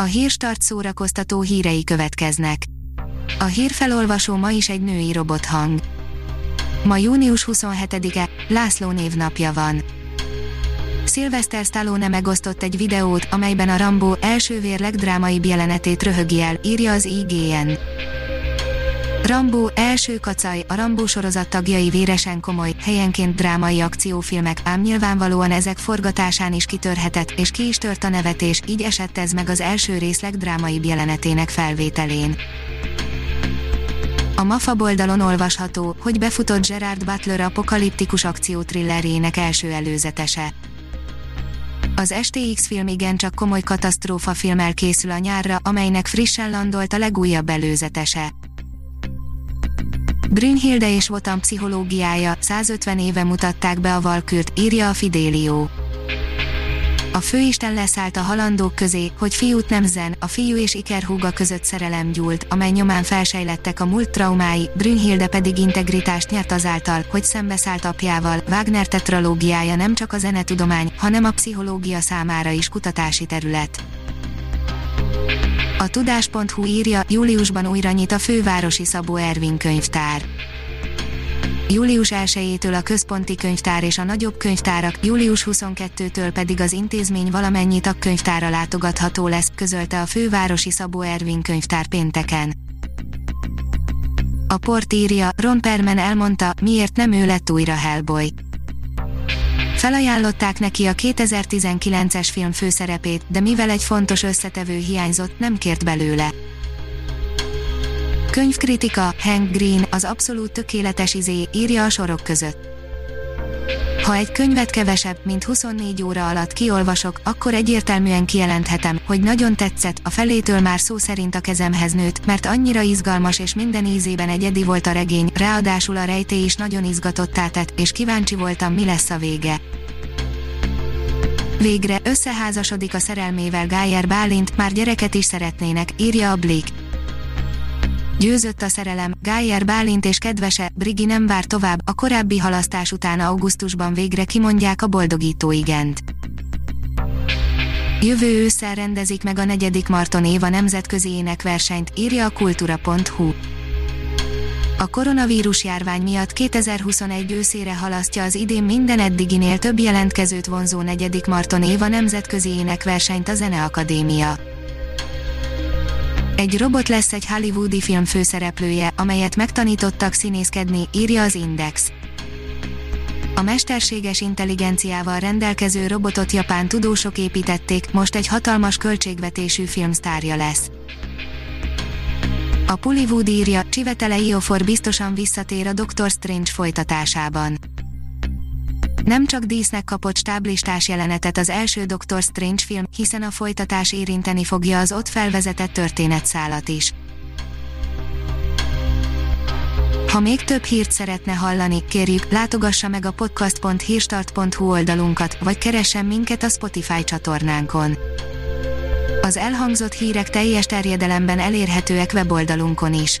A hírstart szórakoztató hírei következnek. A hírfelolvasó ma is egy női robothang. Ma június 27-e, László névnapja van. Sylvester Stallone megosztott egy videót, amelyben a Rambo első vér legdrámaibb jelenetét röhögi el, írja az IGN. Rambo első kacaj, a Rambo sorozat tagjai véresen komoly, helyenként drámai akciófilmek, ám nyilvánvalóan ezek forgatásán is kitörhetett, és ki is tört a nevetés, így esett ez meg az első rész legdrámaibb jelenetének felvételén. A MAFA boldalon olvasható, hogy befutott Gerard Butler apokaliptikus akciótrillerjének első előzetese. Az STX film igencsak komoly katasztrófa filmmel készül a nyárra, amelynek frissen landolt a legújabb előzetese. Brünnhilde és Wotan pszichológiája, 150 éve mutatták be a Valkürt, írja a Fidelio. A főisten leszállt a halandók közé, hogy fiút nem zen, a fiú és Iker húga között szerelem gyúlt, amely nyomán felsejlettek a múlt traumái, Brünnhilde pedig integritást nyert azáltal, hogy szembeszállt apjával, Wagner tetralógiája nem csak a zenetudomány, hanem a pszichológia számára is kutatási terület. A tudás.hu írja, júliusban újra nyit a fővárosi Szabó Ervin könyvtár. Július 1-től a központi könyvtár és a nagyobb könyvtárak, július 22-től pedig az intézmény valamennyi tagkönyvtára látogatható lesz, közölte a fővárosi Szabó Ervin könyvtár pénteken. A port írja, Ron Perman elmondta, miért nem ő lett újra Hellboy. Felajánlották neki a 2019-es film főszerepét, de mivel egy fontos összetevő hiányzott, nem kért belőle. Könyvkritika, Hank Green, az abszolút tökéletes izé, írja a sorok között. Ha egy könyvet kevesebb, mint 24 óra alatt kiolvasok, akkor egyértelműen kijelenthetem, hogy nagyon tetszett, a felétől már szó szerint a kezemhez nőtt, mert annyira izgalmas és minden ízében egyedi volt a regény, ráadásul a rejtély is nagyon izgatottá tett, és kíváncsi voltam, mi lesz a vége. Végre összeházasodik a szerelmével Gájer Bálint, már gyereket is szeretnének, írja a Blik. Győzött a szerelem, Gájer Bálint és kedvese, Brigi nem vár tovább, a korábbi halasztás után augusztusban végre kimondják a boldogító igent. Jövő ősszel rendezik meg a negyedik Marton Éva nemzetközi énekversenyt, írja a kultura.hu. A koronavírus járvány miatt 2021 őszére halasztja az idén minden eddiginél több jelentkezőt vonzó negyedik Marton Éva nemzetközi énekversenyt a Zeneakadémia. Egy robot lesz egy hollywoodi film főszereplője, amelyet megtanítottak színészkedni, írja az Index. A mesterséges intelligenciával rendelkező robotot japán tudósok építették, most egy hatalmas költségvetésű filmsztárja lesz. A Pullywood írja, Csivetele Iofor biztosan visszatér a Doctor Strange folytatásában. Nem csak dísznek kapott stáblistás jelenetet az első Doctor Strange film, hiszen a folytatás érinteni fogja az ott felvezetett történetszálat is. Ha még több hírt szeretne hallani, kérjük, látogassa meg a podcast.hírstart.hu oldalunkat, vagy keressen minket a Spotify csatornánkon. Az elhangzott hírek teljes terjedelemben elérhetőek weboldalunkon is.